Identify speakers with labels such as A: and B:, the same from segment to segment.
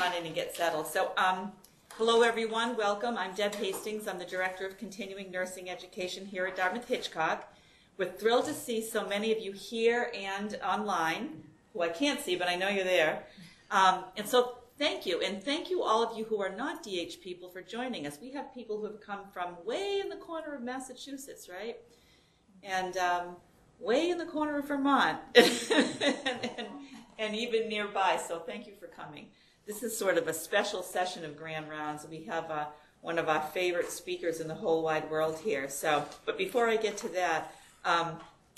A: on in and get settled. So, um, hello everyone, welcome. I'm Deb Hastings. I'm the Director of Continuing Nursing Education here at Dartmouth Hitchcock. We're thrilled to see so many of you here and online, who I can't see, but I know you're there. Um, and so, thank you, and thank you all of you who are not DH people for joining us. We have people who have come from way in the corner of Massachusetts, right? And um, way in the corner of Vermont, and, and, and even nearby. So, thank you for coming. This is sort of a special session of Grand Rounds. We have uh, one of our favorite speakers in the whole wide world here. So, but before I get to that, um,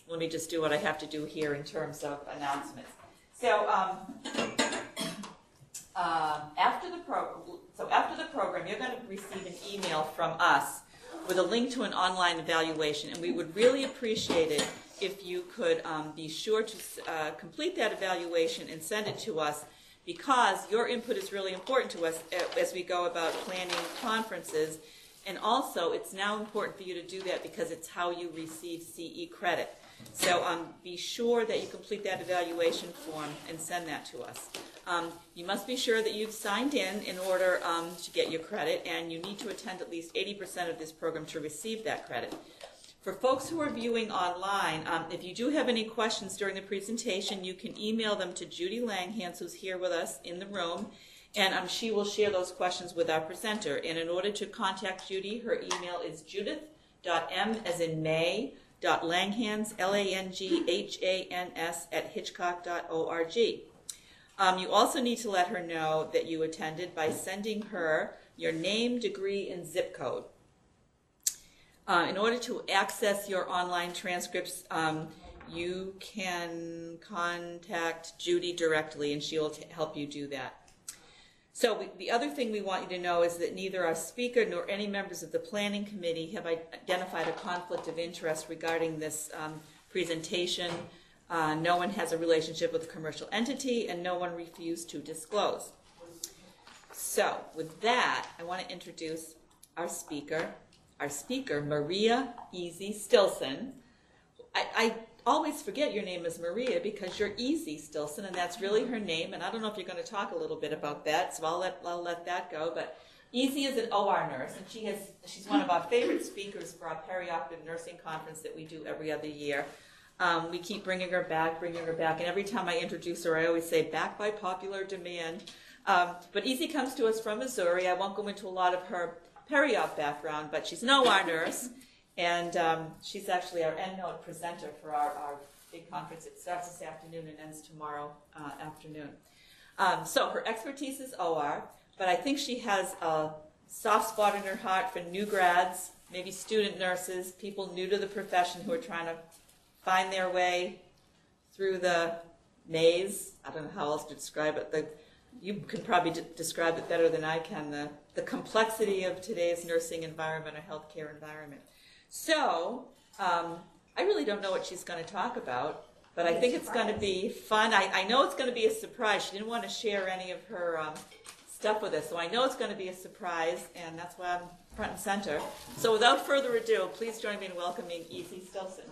A: let me just do what I have to do here in terms of announcements. So, um, uh, after the pro- so after the program, you're going to receive an email from us with a link to an online evaluation, and we would really appreciate it if you could um, be sure to uh, complete that evaluation and send it to us because your input is really important to us as we go about planning conferences. And also, it's now important for you to do that because it's how you receive CE credit. So um, be sure that you complete that evaluation form and send that to us. Um, you must be sure that you've signed in in order um, to get your credit, and you need to attend at least 80% of this program to receive that credit. For folks who are viewing online, um, if you do have any questions during the presentation, you can email them to Judy Langhans, who's here with us in the room, and um, she will share those questions with our presenter. And in order to contact Judy, her email is judith.m as in May, dot langhans, L-A-N-G-H-A-N-S, at hitchcock.org. Um, you also need to let her know that you attended by sending her your name, degree, and zip code. Uh, in order to access your online transcripts, um, you can contact Judy directly and she will help you do that. So we, the other thing we want you to know is that neither our speaker nor any members of the planning committee have identified a conflict of interest regarding this um, presentation. Uh, no one has a relationship with a commercial entity and no one refused to disclose. So with that, I want to introduce our speaker, our speaker, Maria Easy Stilson. I, I always forget your name is Maria because you're Easy Stilson, and that's really her name. And I don't know if you're going to talk a little bit about that, so I'll let I'll let that go. But Easy is an OR nurse, and she has she's one of our favorite speakers for our perioperative nursing conference that we do every other year. Um, we keep bringing her back, bringing her back, and every time I introduce her, I always say back by popular demand. Um, but Easy comes to us from Missouri. I won't go into a lot of her peri-op background, but she's no our nurse, and um, she's actually our EndNote presenter for our, our big conference. It starts this afternoon and ends tomorrow uh, afternoon. Um, so her expertise is OR, but I think she has a soft spot in her heart for new grads, maybe student nurses, people new to the profession who are trying to find their way through the maze. I don't know how else to describe it. The you can probably describe it better than I can the, the complexity of today's nursing environment or healthcare environment. So, um, I really don't know what she's going to talk about, but I think it's going to be fun. I, I know it's going to be a surprise. She didn't want to share any of her um, stuff with us, so I know it's going to be a surprise, and that's why I'm front and center. So, without further ado, please join me in welcoming Easy Stilson.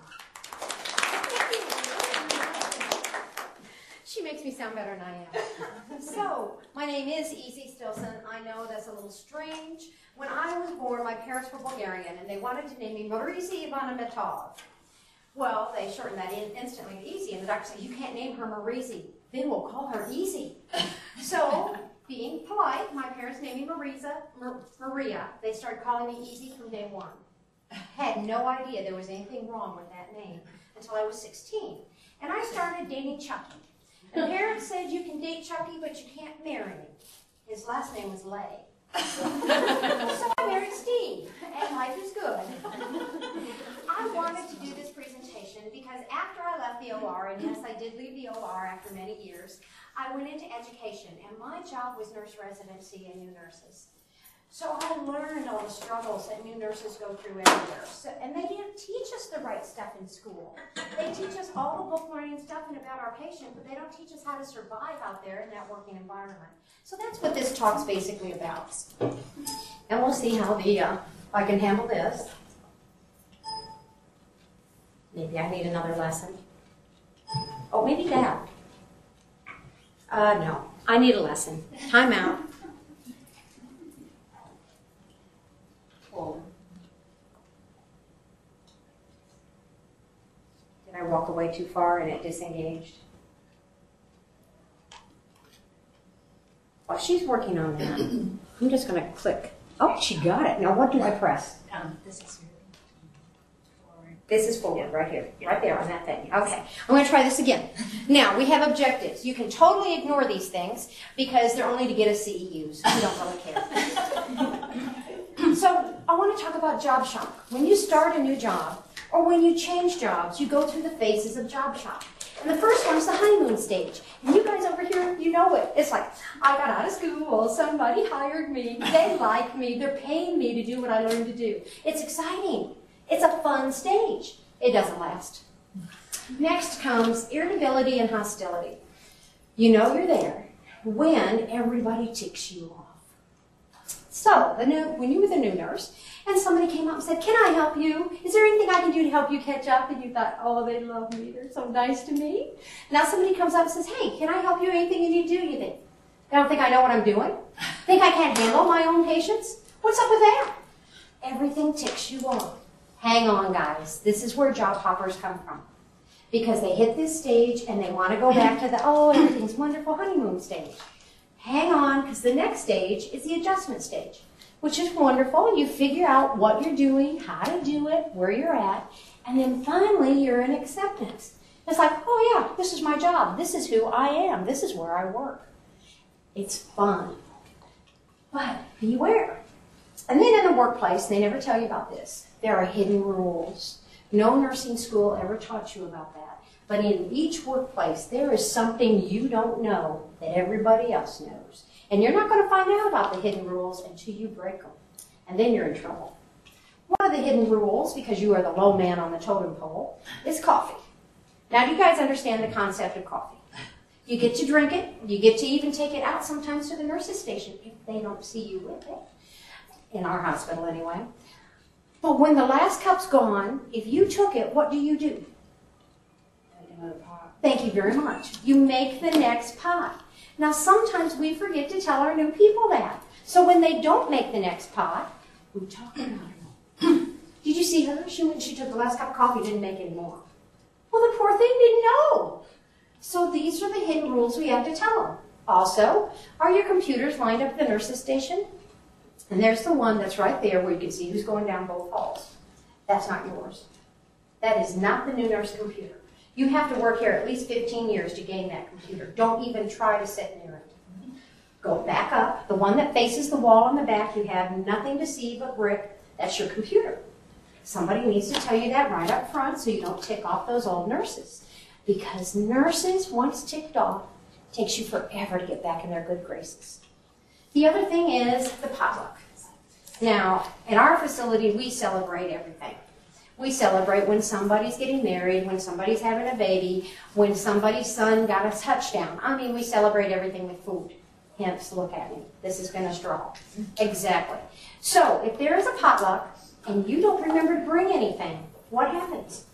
B: She makes me sound better than I am. so, my name is Easy Stilson. I know that's a little strange. When I was born, my parents were Bulgarian, and they wanted to name me Marisi Ivana Metov. Well, they shortened that in instantly to Easy, and the doctor said, you can't name her Marisi. Then we'll call her Easy. so, being polite, my parents named me Marisa, Mar- Maria. They started calling me Easy from day one. Had no idea there was anything wrong with that name until I was 16. And I started dating Chucky. The parents said you can date Chucky, but you can't marry him. His last name was Lay. so I married Steve, and life is good. I wanted to do this presentation because after I left the OR, and yes, I did leave the OR after many years, I went into education, and my job was nurse residency and new nurses. So I learned all the struggles that new nurses go through everywhere. So, and they didn't teach us the right stuff in school. They teach us all the book learning stuff and about our patient, but they don't teach us how to survive out there in that working environment. So that's what this talk's basically about. And we'll see how the uh, I can handle this. Maybe I need another lesson. Oh, maybe that. Uh, no. I need a lesson. Time out. Walk away too far and it disengaged? While she's working on that, I'm just gonna click. Oh, she got it. Now what do I press?
C: Um, this is forward.
B: This is forward, right here, right there on that thing. Okay, I'm gonna try this again. Now, we have objectives. You can totally ignore these things because they're only to get us CEUs. We don't really care. so, I wanna talk about job shock. When you start a new job, or when you change jobs, you go through the phases of job shock. And the first one is the honeymoon stage. And you guys over here, you know it. It's like, I got out of school, somebody hired me, they like me, they're paying me to do what I learned to do. It's exciting. It's a fun stage. It doesn't last. Next comes irritability and hostility. You know you're there when everybody ticks you off. So, the new, when you were the new nurse, and somebody came up and said, Can I help you? Is there anything I can do to help you catch up? And you thought, Oh, they love me. They're so nice to me. Now somebody comes up and says, Hey, can I help you? Anything you need to do? You think, I don't think I know what I'm doing? Think I can't handle my own patients? What's up with that? Everything ticks you off. Hang on, guys. This is where job hoppers come from. Because they hit this stage and they want to go back to the, oh, everything's wonderful honeymoon stage. Hang on, because the next stage is the adjustment stage, which is wonderful. You figure out what you're doing, how to do it, where you're at, and then finally you're in acceptance. It's like, oh yeah, this is my job. This is who I am. This is where I work. It's fun. But beware. And then in the workplace, they never tell you about this. There are hidden rules. No nursing school ever taught you about that. But in each workplace, there is something you don't know that everybody else knows. And you're not going to find out about the hidden rules until you break them. And then you're in trouble. One of the hidden rules, because you are the low man on the totem pole, is coffee. Now, do you guys understand the concept of coffee? You get to drink it. You get to even take it out sometimes to the nurse's station if they don't see you with it. In our hospital, anyway. But when the last cup's gone, if you took it, what do you do? Make another pot. Thank you very much. You make the next pot. Now, sometimes we forget to tell our new people that. So when they don't make the next pot, we talk about it. Did you see her? She went, she took the last cup of coffee, didn't make any more. Well, the poor thing didn't know. So these are the hidden rules we have to tell them. Also, are your computers lined up at the nurse's station? And there's the one that's right there where you can see who's going down both halls. That's not yours. That is not the new nurse computer. You have to work here at least 15 years to gain that computer. Don't even try to sit near it. Go back up. The one that faces the wall in the back, you have nothing to see but brick. That's your computer. Somebody needs to tell you that right up front so you don't tick off those old nurses. Because nurses, once ticked off, takes you forever to get back in their good graces. The other thing is the potluck. Now, in our facility, we celebrate everything. We celebrate when somebody's getting married, when somebody's having a baby, when somebody's son got a touchdown. I mean, we celebrate everything with food. Hence, look at me. This is going to straw. Exactly. So, if there is a potluck and you don't remember to bring anything, what happens?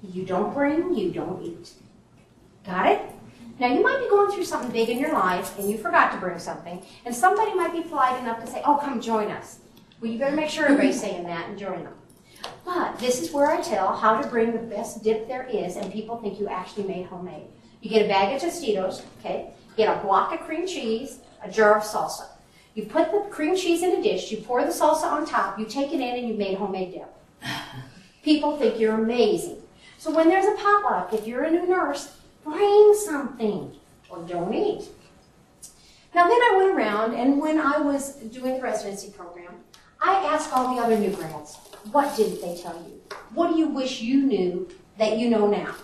B: You don't bring, you don't eat. Got it? Now, you might be going through something big in your life and you forgot to bring something, and somebody might be polite enough to say, Oh, come join us. Well, you better make sure everybody's saying that and join them. But this is where I tell how to bring the best dip there is, and people think you actually made homemade. You get a bag of Tostitos, okay? Get a block of cream cheese, a jar of salsa. You put the cream cheese in a dish, you pour the salsa on top, you take it in, and you've made homemade dip. People think you're amazing. So when there's a potluck, if you're a new nurse, bring something or don't eat. Now then I went around, and when I was doing the residency program, I asked all the other new grads, what didn't they tell you? What do you wish you knew that you know now?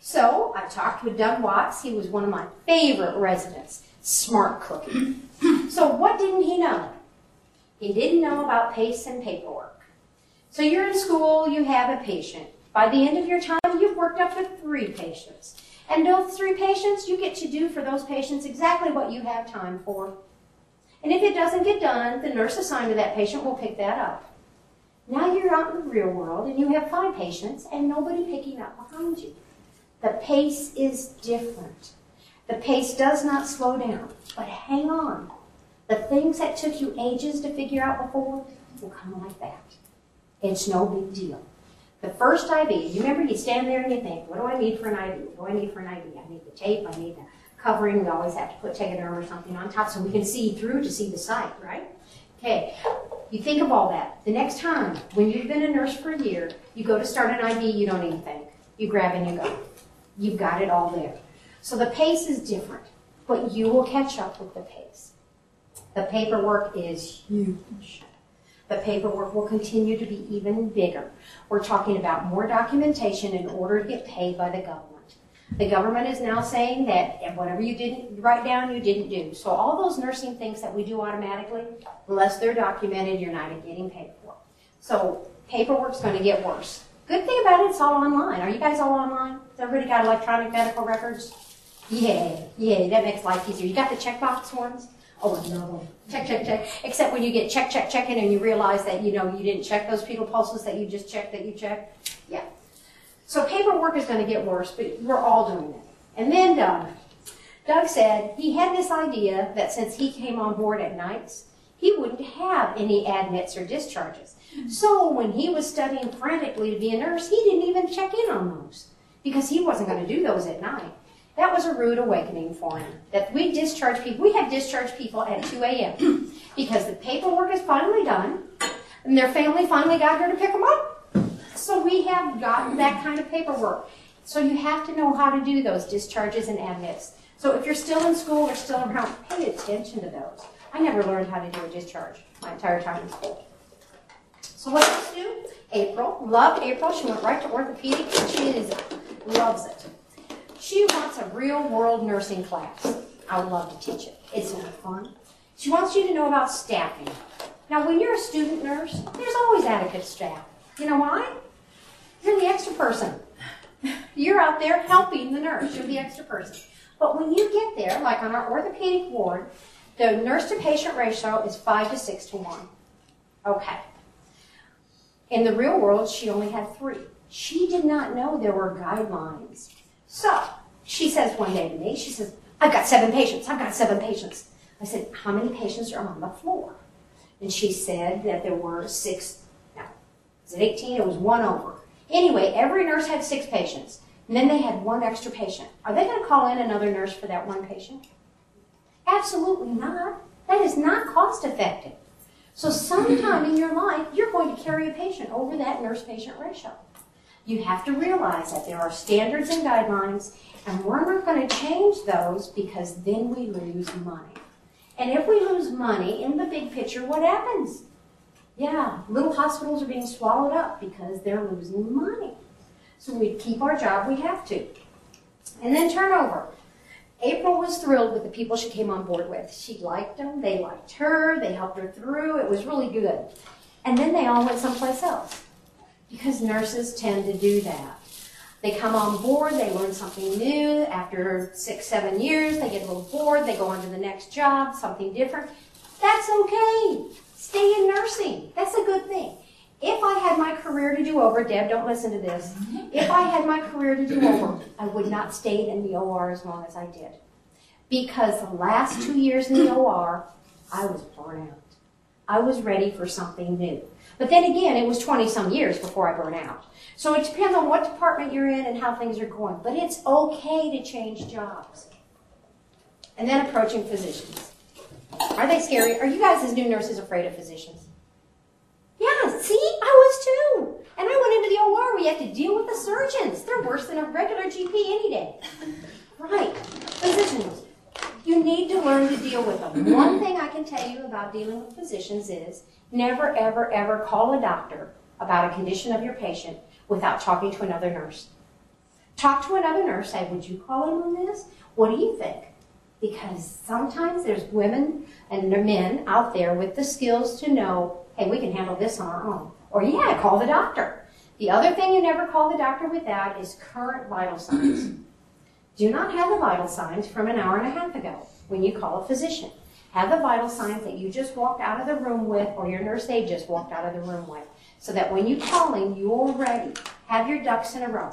B: So I talked with Doug Watts. He was one of my favorite residents. Smart cookie. so what didn't he know? He didn't know about PACE and paperwork. So you're in school, you have a patient. By the end of your time, you've worked up to three patients. And those three patients, you get to do for those patients exactly what you have time for. And if it doesn't get done, the nurse assigned to that patient will pick that up. Now you're out in the real world and you have five patients and nobody picking up behind you. The pace is different. The pace does not slow down, but hang on. The things that took you ages to figure out before will come like that. It's no big deal. The first IV, you remember you stand there and you think, what do I need for an IV? What do I need for an IV? I need the tape, I need the covering, we always have to put Tegaderm or something on top so we can see through to see the site, right? Okay, you think of all that. The next time, when you've been a nurse for a year, you go to start an IV, you don't even think. You grab and you go. You've got it all there. So the pace is different, but you will catch up with the pace. The paperwork is huge. The paperwork will continue to be even bigger. We're talking about more documentation in order to get paid by the government. The government is now saying that whatever you didn't write down, you didn't do. So all those nursing things that we do automatically, unless they're documented, you're not getting paid for. So paperwork's going to get worse. Good thing about it, it's all online. Are you guys all online? Has everybody got electronic medical records? Yeah, yeah, that makes life easier. You got the checkbox ones? Oh, no. Check, check, check. Except when you get check, check, checking and you realize that, you know, you didn't check those fetal pulses that you just checked that you checked. Yeah. So paperwork is going to get worse, but we're all doing it. And then Doug. Doug said he had this idea that since he came on board at nights, he wouldn't have any admits or discharges. So when he was studying frantically to be a nurse, he didn't even check in on those because he wasn't going to do those at night. That was a rude awakening for him. That we discharge people, we have discharged people at 2 a.m. because the paperwork is finally done and their family finally got here to pick them up. So we have gotten that kind of paperwork. So you have to know how to do those discharges and admits. So if you're still in school or still around, pay attention to those. I never learned how to do a discharge my entire time in school. So what did I do? April, loved April. She went right to orthopedic and she is, loves it. She wants a real world nursing class. I would love to teach it. It's fun. She wants you to know about staffing. Now, when you're a student nurse, there's always adequate staff. You know why? You're the extra person. You're out there helping the nurse. You're the extra person. But when you get there, like on our orthopedic ward, the nurse to patient ratio is five to six to one. Okay. In the real world, she only had three. She did not know there were guidelines. So she says one day to me, she says, I've got seven patients. I've got seven patients. I said, How many patients are on the floor? And she said that there were six, no, was it 18? It was one over. Anyway, every nurse had six patients. And then they had one extra patient. Are they going to call in another nurse for that one patient? Absolutely not. That is not cost effective. So sometime in your life, you're going to carry a patient over that nurse-patient ratio. You have to realize that there are standards and guidelines, and we're not going to change those because then we lose money. And if we lose money in the big picture, what happens? Yeah, little hospitals are being swallowed up because they're losing money. So we keep our job, we have to. And then turnover. April was thrilled with the people she came on board with. She liked them, they liked her, they helped her through. It was really good. And then they all went someplace else because nurses tend to do that. They come on board, they learn something new. After six, seven years, they get a little bored, they go on to the next job, something different. That's okay. Stay in nursing. That's a good thing. If I had my career to do over, Deb, don't listen to this. If I had my career to do over, I would not stay in the OR as long as I did. Because the last two years in the OR, I was burnt out. I was ready for something new. But then again, it was 20 some years before I burned out. So it depends on what department you're in and how things are going. But it's okay to change jobs. And then approaching physicians. Are they scary? Are you guys as new nurses afraid of physicians? Yeah, see, I was too. And I went into the OR. where you have to deal with the surgeons. They're worse than a regular GP any day. Right. Physicians. You need to learn to deal with them. One thing I can tell you about dealing with physicians is never, ever, ever call a doctor about a condition of your patient without talking to another nurse. Talk to another nurse. Say, would you call him on this? What do you think? Because sometimes there's women and men out there with the skills to know hey, we can handle this on our own. Or, yeah, call the doctor. The other thing you never call the doctor without is current vital signs. Do not have the vital signs from an hour and a half ago when you call a physician. Have the vital signs that you just walked out of the room with or your nurse aide just walked out of the room with so that when you call in, you're ready. Have your ducks in a row.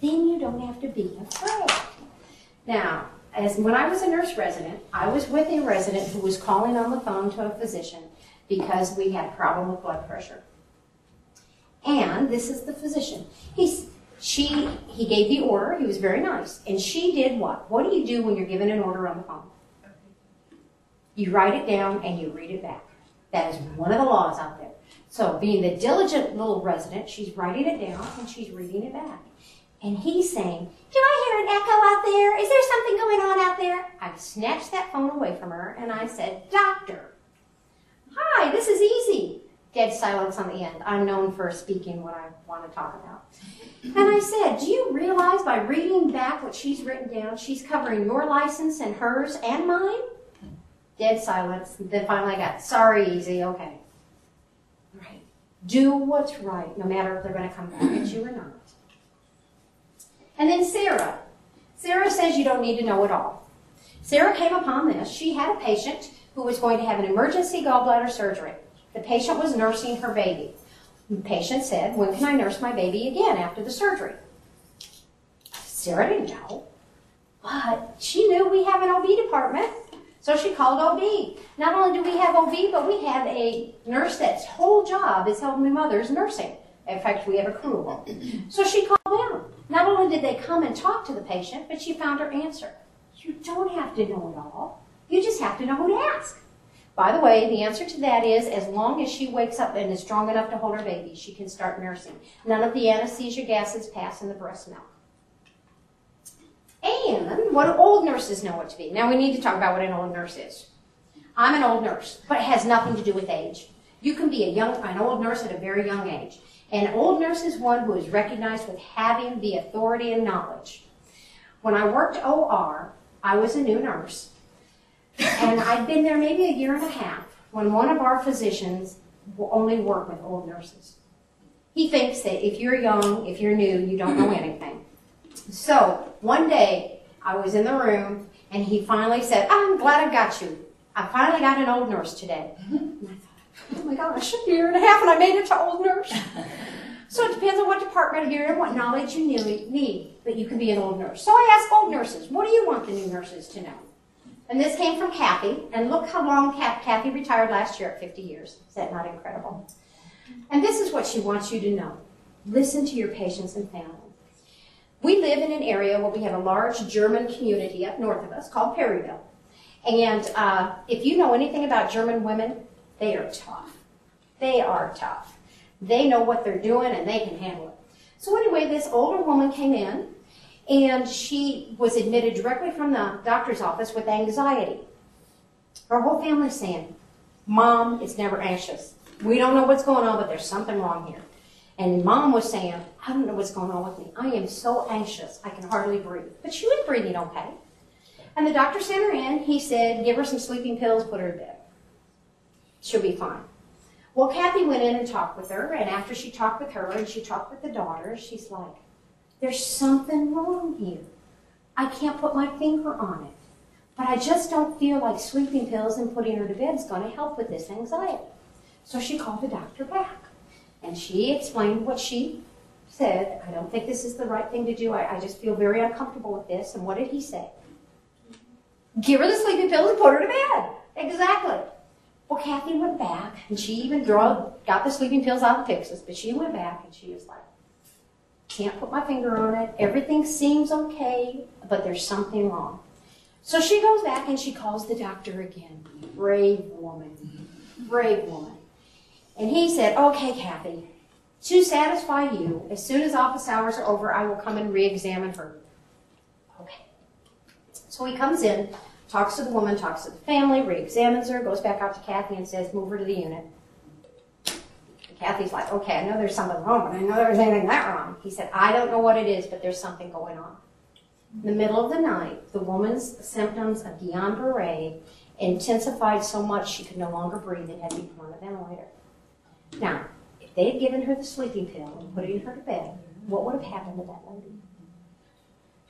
B: Then you don't have to be afraid. Now, as when I was a nurse resident, I was with a resident who was calling on the phone to a physician because we had a problem with blood pressure. And this is the physician. He's she he gave the order. He was very nice, and she did what? What do you do when you're given an order on the phone? You write it down and you read it back. That is one of the laws out there. So, being the diligent little resident, she's writing it down and she's reading it back. And he's saying, Do I hear an echo out there? Is there something going on out there? I snatched that phone away from her and I said, Doctor, hi, this is easy. Dead silence on the end. I'm known for speaking what I want to talk about. And I said, Do you realize by reading back what she's written down, she's covering your license and hers and mine? Dead silence. Then finally I got, Sorry, easy, okay. Right. Do what's right, no matter if they're going to come back at you or not. And then Sarah. Sarah says you don't need to know it all. Sarah came upon this. She had a patient who was going to have an emergency gallbladder surgery. The patient was nursing her baby. The patient said, When can I nurse my baby again after the surgery? Sarah didn't know, but she knew we have an OB department, so she called OB. Not only do we have OB, but we have a nurse that's whole job is helping mothers nursing. In fact, we have a crew. So she called only did they come and talk to the patient, but she found her answer. You don't have to know it all. You just have to know who to ask. By the way, the answer to that is as long as she wakes up and is strong enough to hold her baby, she can start nursing. None of the anesthesia gases pass in the breast milk. And what do old nurses know what to be? Now we need to talk about what an old nurse is. I'm an old nurse, but it has nothing to do with age. You can be a young, an old nurse at a very young age. An old nurse is one who is recognized with having the authority and knowledge. When I worked OR, I was a new nurse. And I'd been there maybe a year and a half when one of our physicians will only work with old nurses. He thinks that if you're young, if you're new, you don't know anything. So one day I was in the room and he finally said, ah, I'm glad I got you. I finally got an old nurse today. Mm-hmm. And I thought, oh my gosh, a year and a half and I made it to old nurse. So it depends on what department you're in, what knowledge you need, but you can be an old nurse. So I asked old nurses, what do you want the new nurses to know? And this came from Kathy, and look how long Kathy retired last year at 50 years. Is that not incredible? And this is what she wants you to know. Listen to your patients and family. We live in an area where we have a large German community up north of us called Perryville. And uh, if you know anything about German women, they are tough. They are tough. They know what they're doing and they can handle it. So anyway, this older woman came in and she was admitted directly from the doctor's office with anxiety. Her whole family's saying, Mom is never anxious. We don't know what's going on, but there's something wrong here. And mom was saying, I don't know what's going on with me. I am so anxious, I can hardly breathe. But she was breathing okay. And the doctor sent her in. He said, Give her some sleeping pills, put her to bed. She'll be fine. Well, Kathy went in and talked with her, and after she talked with her and she talked with the daughter, she's like, there's something wrong here. I can't put my finger on it. But I just don't feel like sleeping pills and putting her to bed is going to help with this anxiety. So she called the doctor back. And she explained what she said. I don't think this is the right thing to do. I, I just feel very uncomfortable with this. And what did he say? Give her the sleeping pills and put her to bed. Exactly. Well, Kathy went back and she even got the sleeping pills out of the Pyxis, but she went back and she was like, can't put my finger on it. Everything seems okay, but there's something wrong. So she goes back and she calls the doctor again. Brave woman. Brave woman. And he said, Okay, Kathy, to satisfy you, as soon as office hours are over, I will come and re examine her. Okay. So he comes in, talks to the woman, talks to the family, re examines her, goes back out to Kathy and says, Move her to the unit. Kathy's like, okay, I know there's something wrong, but I know there was anything that wrong. He said, I don't know what it is, but there's something going on. In the middle of the night, the woman's symptoms of Guillain-Barré intensified so much she could no longer breathe and had to be put on a ventilator. Now, if they had given her the sleeping pill and put her to bed, what would have happened to that lady?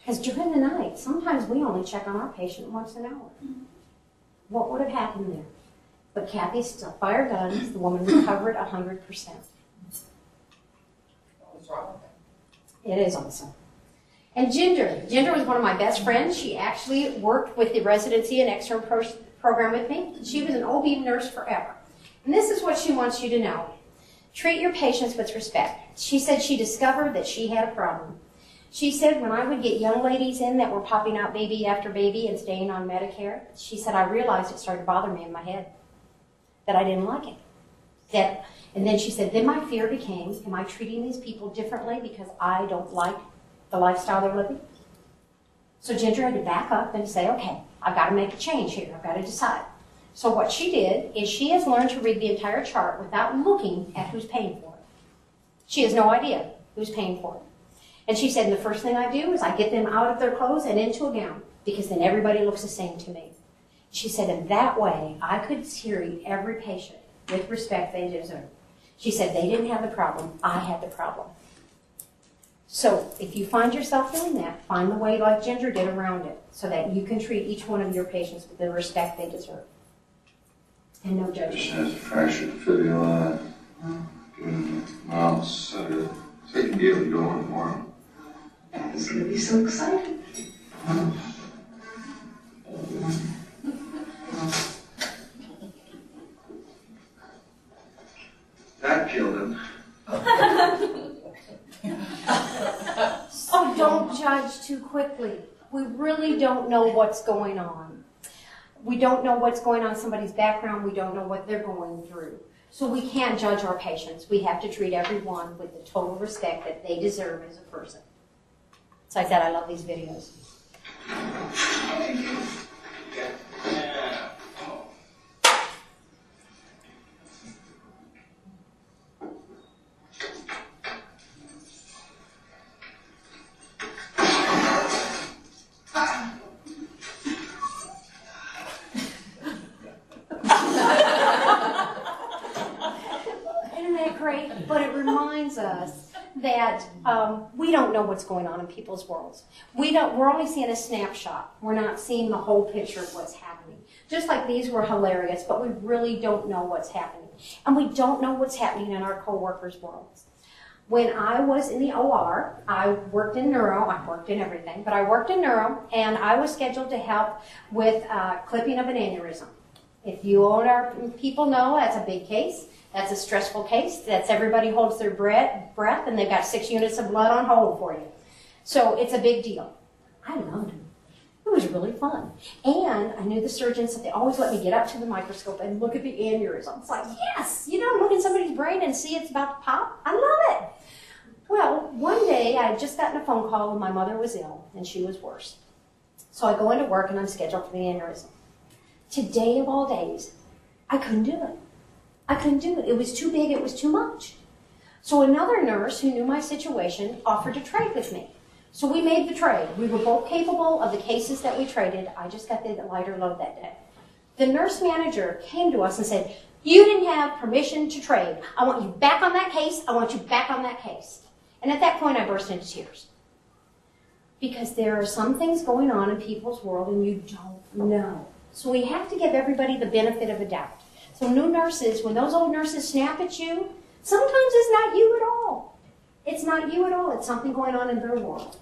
B: Because during the night, sometimes we only check on our patient once an hour. Mm-hmm. What would have happened there? But Kathy still fired guns. The woman recovered 100%.
D: What's wrong with
B: It is awesome. And Ginger, Ginger was one of my best friends. She actually worked with the residency and extern pro- program with me. She was an OB nurse forever. And this is what she wants you to know. Treat your patients with respect. She said she discovered that she had a problem. She said when I would get young ladies in that were popping out baby after baby and staying on Medicare, she said I realized it started to bother me in my head that I didn't like it. That, and then she said, then my fear became, am I treating these people differently because I don't like the lifestyle they're living? So Ginger had to back up and say, okay, I've got to make a change here. I've got to decide. So what she did is she has learned to read the entire chart without looking at who's paying for it. She has no idea who's paying for it. And she said, and the first thing I do is I get them out of their clothes and into a gown because then everybody looks the same to me. She said, in that way, I could treat every patient with respect they deserve. She said, they didn't have the problem, I had the problem. So if you find yourself doing that, find the way like Ginger did around it so that you can treat each one of your patients with the respect they deserve. And no
D: Just
B: judgment.
D: has a fractured fibula. Well, so good. So you can get it going tomorrow.
C: It's gonna be so excited.
D: That killed him.
B: Oh, don't judge too quickly. We really don't know what's going on. We don't know what's going on in somebody's background. We don't know what they're going through. So we can't judge our patients. We have to treat everyone with the total respect that they deserve as a person. So I said, I love these videos. know what's going on in people's worlds. We don't. We're only seeing a snapshot. We're not seeing the whole picture of what's happening. Just like these were hilarious, but we really don't know what's happening, and we don't know what's happening in our coworkers' worlds. When I was in the OR, I worked in neuro. I worked in everything, but I worked in neuro, and I was scheduled to help with uh, clipping of an aneurysm. If you older people know, that's a big case. That's a stressful case. That's everybody holds their breath, breath, and they've got six units of blood on hold for you. So it's a big deal. I loved it. It was really fun. And I knew the surgeons that they always let me get up to the microscope and look at the aneurysm. It's like, yes, you know, look in somebody's brain and see it's about to pop. I love it. Well, one day I had just gotten a phone call and my mother was ill and she was worse. So I go into work and I'm scheduled for the aneurysm. Today of all days, I couldn't do it. I couldn't do it. It was too big, it was too much. So another nurse who knew my situation offered to trade with me. So we made the trade. We were both capable of the cases that we traded. I just got the lighter load that day. The nurse manager came to us and said, You didn't have permission to trade. I want you back on that case. I want you back on that case. And at that point, I burst into tears. Because there are some things going on in people's world and you don't know. So we have to give everybody the benefit of a doubt. So new nurses, when those old nurses snap at you, sometimes it's not you at all. It's not you at all. It's something going on in their world.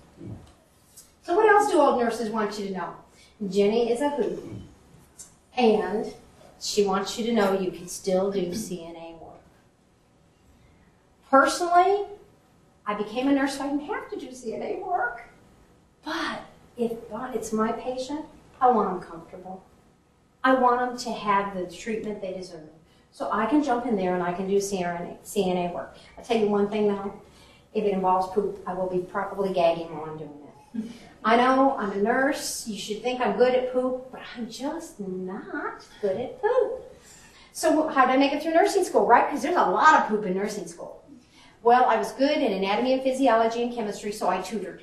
B: So what else do old nurses want you to know? Jenny is a who. And she wants you to know you can still do CNA work. Personally, I became a nurse so I didn't have to do CNA work. But if it's my patient, I want them comfortable. I want them to have the treatment they deserve. So I can jump in there and I can do CNA, CNA work. I'll tell you one thing though, if it involves poop, I will be probably gagging while I'm doing it. I know I'm a nurse, you should think I'm good at poop, but I'm just not good at poop. So how did I make it through nursing school, right? Because there's a lot of poop in nursing school. Well, I was good in anatomy and physiology and chemistry, so I tutored.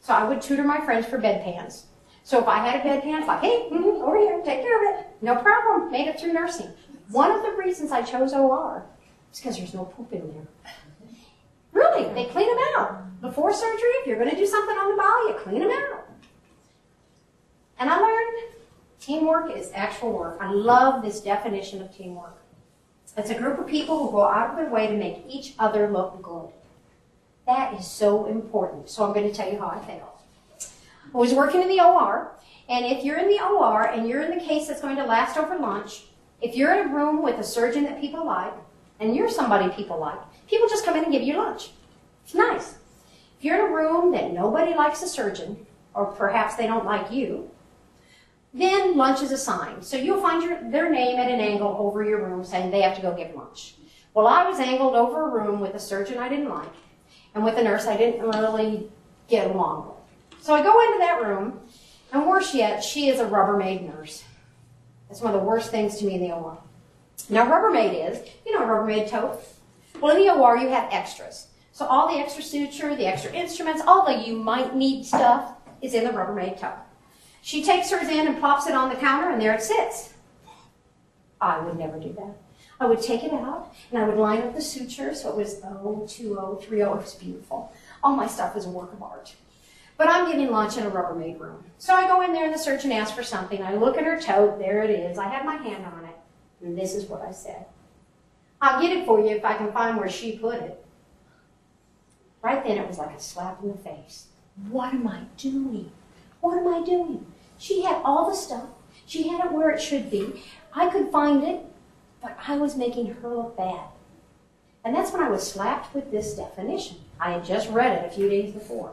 B: So I would tutor my friends for bedpans. So if I had a bedpan, it's like, hey, mhm, over here, take care of it. No problem. Made it through nursing. One of the reasons I chose OR is because there's no poop in there. Really, they clean them out. Before surgery, if you're going to do something on the bowel, you clean them out. And I learned teamwork is actual work. I love this definition of teamwork. It's a group of people who go out of their way to make each other look good. That is so important. So I'm going to tell you how I failed. I was working in the OR, and if you're in the OR and you're in the case that's going to last over lunch, if you're in a room with a surgeon that people like, and you're somebody people like, people just come in and give you lunch. It's nice. If you're in a room that nobody likes a surgeon, or perhaps they don't like you, then lunch is assigned. So you'll find your, their name at an angle over your room saying they have to go give lunch. Well, I was angled over a room with a surgeon I didn't like and with a nurse I didn't really get along with. So I go into that room, and worse yet, she is a Rubbermaid nurse. That's one of the worst things to me in the OR. Now, Rubbermaid is, you know, Rubbermaid tote. Well, in the OR, you have extras. So all the extra suture, the extra instruments, all the you might need stuff is in the Rubbermaid tote. She takes hers in and plops it on the counter, and there it sits. I would never do that. I would take it out and I would line up the suture so it was 0, 2, 0, 3, 0. It was beautiful. All my stuff was a work of art. But I'm getting lunch in a Rubbermaid room. So I go in there and the search and ask for something. I look at her tote. There it is. I have my hand on it. And this is what I said. I'll get it for you if I can find where she put it. Right then it was like a slap in the face. What am I doing? What am I doing? She had all the stuff. She had it where it should be. I could find it, but I was making her look bad. And that's when I was slapped with this definition. I had just read it a few days before.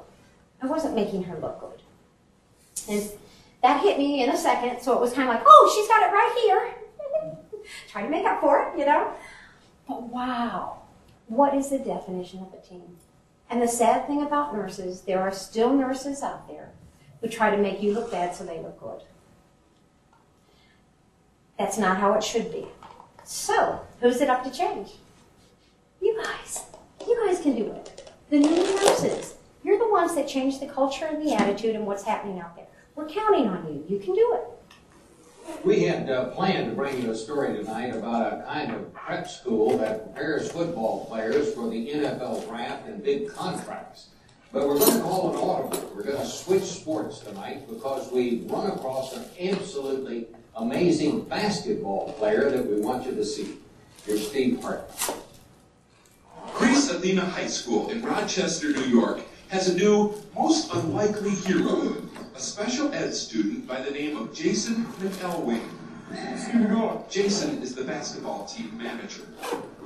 B: I wasn't making her look good. And that hit me in a second, so it was kind of like, oh, she's got it right here. Trying to make up for it, you know? But wow, what is the definition of a team? And the sad thing about nurses, there are still nurses out there who try to make you look bad so they look good. That's not how it should be. So, who's it up to change? You guys. You guys can do it. The new nurses. You're the ones that change the culture and the attitude and what's happening out there. We're counting on you. You can do it.
E: We had uh, planned to bring you a story tonight about a kind of prep school that prepares football players for the NFL draft and big contracts. But we're going to call an audible. We're going to switch sports tonight because we run across an absolutely amazing basketball player that we want you to see. Here's Steve Hart.
F: Greece Athena High School in Rochester, New York, has a new, most unlikely hero, a special ed student by the name of Jason McElwain. Jason is the basketball team manager.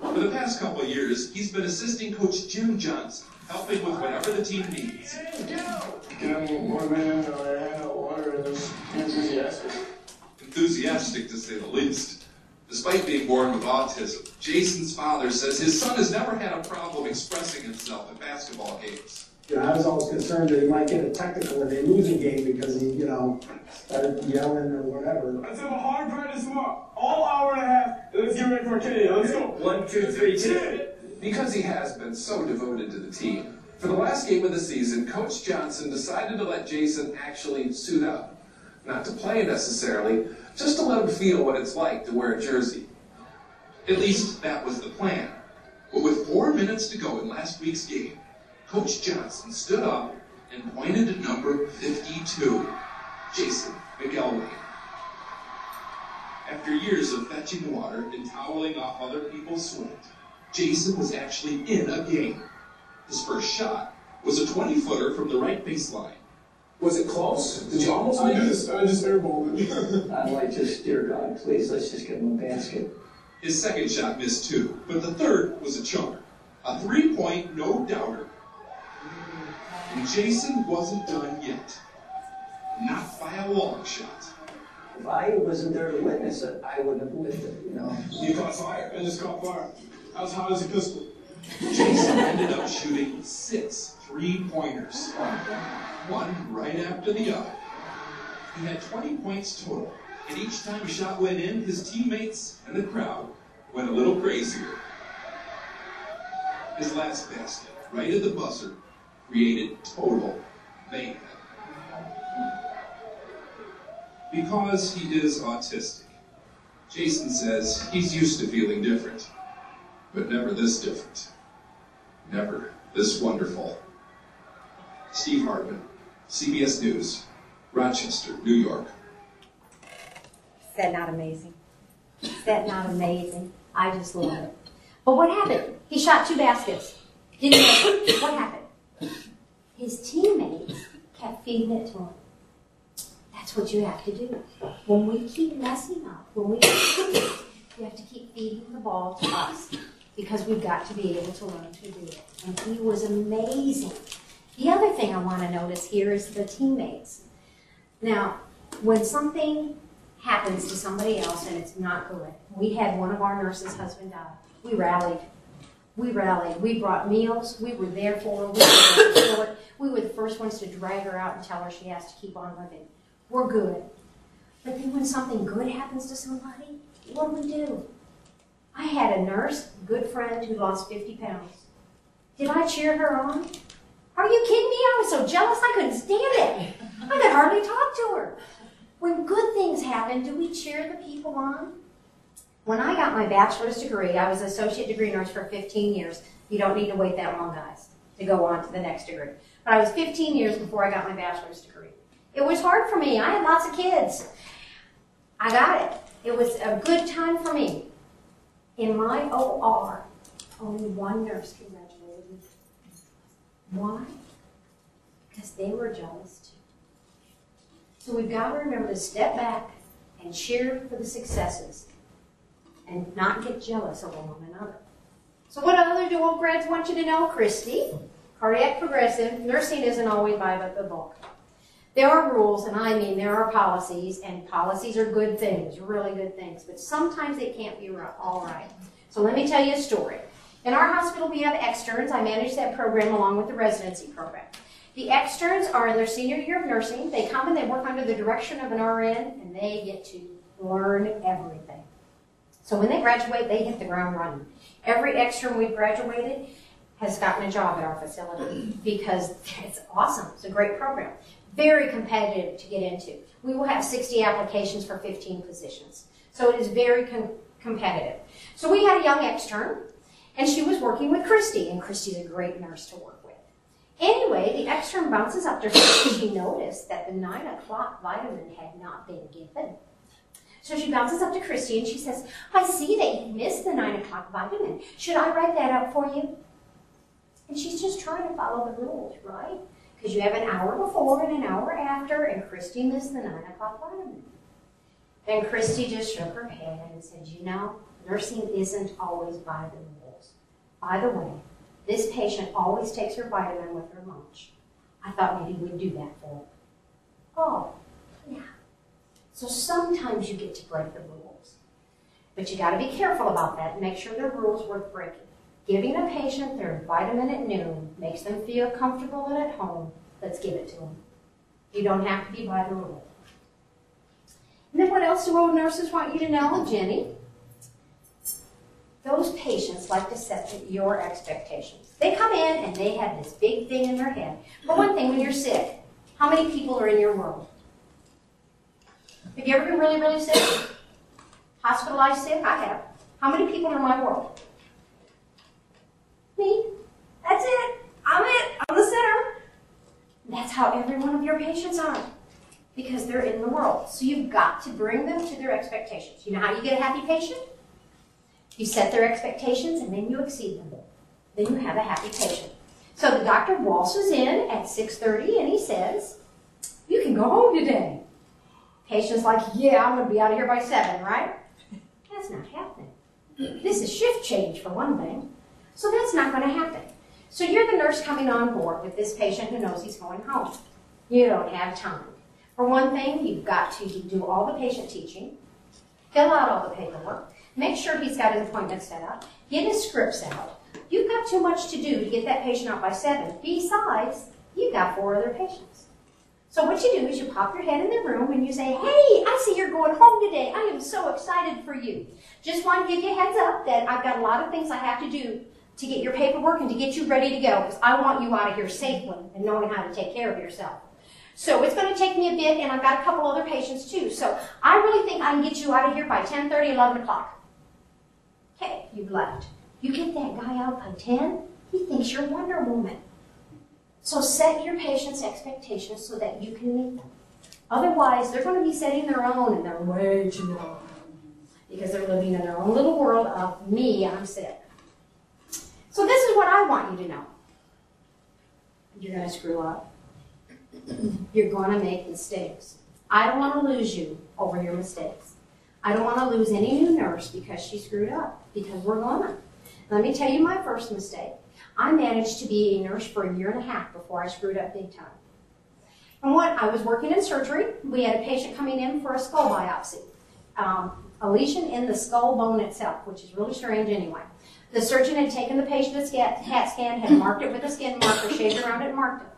F: For the past couple years, he's been assisting Coach Jim Johnson, helping with whatever the team needs.
G: Or water enthusiastic.
F: Enthusiastic, to say the least. Despite being born with autism, Jason's father says his son has never had a problem expressing himself at basketball games.
H: You know, I was always concerned that he might get a technical in a losing game because he, you know, started yelling or whatever.
G: Let's have a hard practice tomorrow. All hour and a half. Let's get ready for K. Let's go. One, two, three, two.
F: Because he has been so devoted to the team, for the last game of the season, Coach Johnson decided to let Jason actually suit up. Not to play necessarily, just to let him feel what it's like to wear a jersey. At least that was the plan. But with four minutes to go in last week's game, Coach Johnson stood up and pointed to number 52, Jason McElwain. After years of fetching water and toweling off other people's sweat, Jason was actually in a game. His first shot was a 20 footer from the right baseline.
H: Was it close? Did you almost
G: I
H: make it?
G: just, I just airballed it.
H: I'm like, just, dear God, please, let's just give him a basket.
F: His second shot missed too, but the third was a chunker. A three point no doubter. And Jason wasn't done yet. Not by a long shot.
H: If I wasn't there to witness it, I wouldn't have lived it, you know.
G: You caught fire. I just caught fire. I was hot as a pistol.
F: Jason ended up shooting six three pointers, one right after the other. He had 20 points total, and each time a shot went in, his teammates and the crowd went a little crazier. His last basket, right at the buzzer, created total mayhem. Because he is autistic, Jason says he's used to feeling different, but never this different. Never this wonderful. Steve Hartman, CBS News, Rochester, New York.
B: Is that not amazing? Is that not amazing? I just love it. But what happened? He shot two baskets. Didn't. What happened? His teammates kept feeding it to him. That's what you have to do. When we keep messing up, when we we have to keep feeding the ball to us because we've got to be able to learn to do it. And he was amazing. The other thing I want to notice here is the teammates. Now, when something happens to somebody else and it's not good, we had one of our nurses' husband die. We rallied. We rallied. We brought meals. We were there for her. We were to support. We were the first ones to drag her out and tell her she has to keep on living. We're good. But then when something good happens to somebody, what do we do? I had a nurse, good friend, who lost 50 pounds. Did I cheer her on? Are you kidding me? I was so jealous I couldn't stand it. I could hardly talk to her. When good things happen, do we cheer the people on? When I got my bachelor's degree, I was associate degree nurse for 15 years. You don't need to wait that long, guys, to go on to the next degree. But I was 15 years before I got my bachelor's degree. It was hard for me. I had lots of kids. I got it. It was a good time for me. In my OR, only one nurse congratulated me. Why? Because they were jealous too. So we've got to remember to step back and cheer for the successes and not get jealous of one another. So what other old grads want you to know? Christy, cardiac progressive, nursing isn't always by the book. There are rules, and I mean there are policies, and policies are good things, really good things, but sometimes they can't be all right. So let me tell you a story. In our hospital, we have externs. I manage that program along with the residency program. The externs are in their senior year of nursing. They come and they work under the direction of an RN, and they get to learn everything. So when they graduate, they hit the ground running. Every extern we've graduated has gotten a job at our facility because it's awesome. It's a great program. Very competitive to get into. We will have 60 applications for 15 positions. So it is very com- competitive. So we had a young extern, and she was working with Christy, and Christy's a great nurse to work with. Anyway, the extern bounces up to her, and she noticed that the 9 o'clock vitamin had not been given. So she bounces up to Christy and she says, I see that you missed the 9 o'clock vitamin. Should I write that up for you? And she's just trying to follow the rules, right? Because you have an hour before and an hour after, and Christy missed the 9 o'clock vitamin. Then Christy just shook her head and said, You know, nursing isn't always by the rules. By the way, this patient always takes her vitamin with her lunch. I thought maybe we'd do that for her. Oh, yeah. So sometimes you get to break the rules. But you got to be careful about that and make sure the rules worth breaking. Giving a patient their vitamin at noon makes them feel comfortable and at home. Let's give it to them. You don't have to be by the rule. And then what else do old nurses want you to know, Jenny? Those patients like to set your expectations. They come in and they have this big thing in their head. For one thing, when you're sick, how many people are in your world? Have you ever been really, really sick? Hospitalized sick? I have. How many people are in my world? Me. That's it. I'm it. I'm the center. That's how every one of your patients are. Because they're in the world. So you've got to bring them to their expectations. You know how you get a happy patient? You set their expectations and then you exceed them. Then you have a happy patient. So the doctor waltzes in at 6.30 and he says, you can go home today. Patient's like, yeah, I'm going to be out of here by 7, right? That's not happening. This is shift change for one thing. So that's not going to happen. So you're the nurse coming on board with this patient who knows he's going home. You don't have time. For one thing, you've got to do all the patient teaching, fill out all the paperwork, make sure he's got his appointment set up, get his scripts out. You've got too much to do to get that patient out by 7. Besides, you've got four other patients. So what you do is you pop your head in the room and you say, hey, I see you're going home today. I am so excited for you. Just want to give you a heads up that I've got a lot of things I have to do to get your paperwork and to get you ready to go because I want you out of here safely and knowing how to take care of yourself. So it's going to take me a bit and I've got a couple other patients too. So I really think I can get you out of here by 10, 11 o'clock. Okay, you've left. You get that guy out by 10, he thinks you're Wonder Woman. So set your patients' expectations so that you can meet them. Otherwise, they're going to be setting their own and they're way too low because they're living in their own little world of me, I'm sick. So this is what I want you to know. You're going to screw up. You're going to make mistakes. I don't want to lose you over your mistakes. I don't want to lose any new nurse because she screwed up, because we're gonna. Let me tell you my first mistake. I managed to be a nurse for a year and a half before I screwed up big time. And what, I was working in surgery. We had a patient coming in for a skull biopsy. Um, a lesion in the skull bone itself, which is really strange anyway. The surgeon had taken the patient a CAT scan, had marked it with a skin marker, shaved around it, and marked it.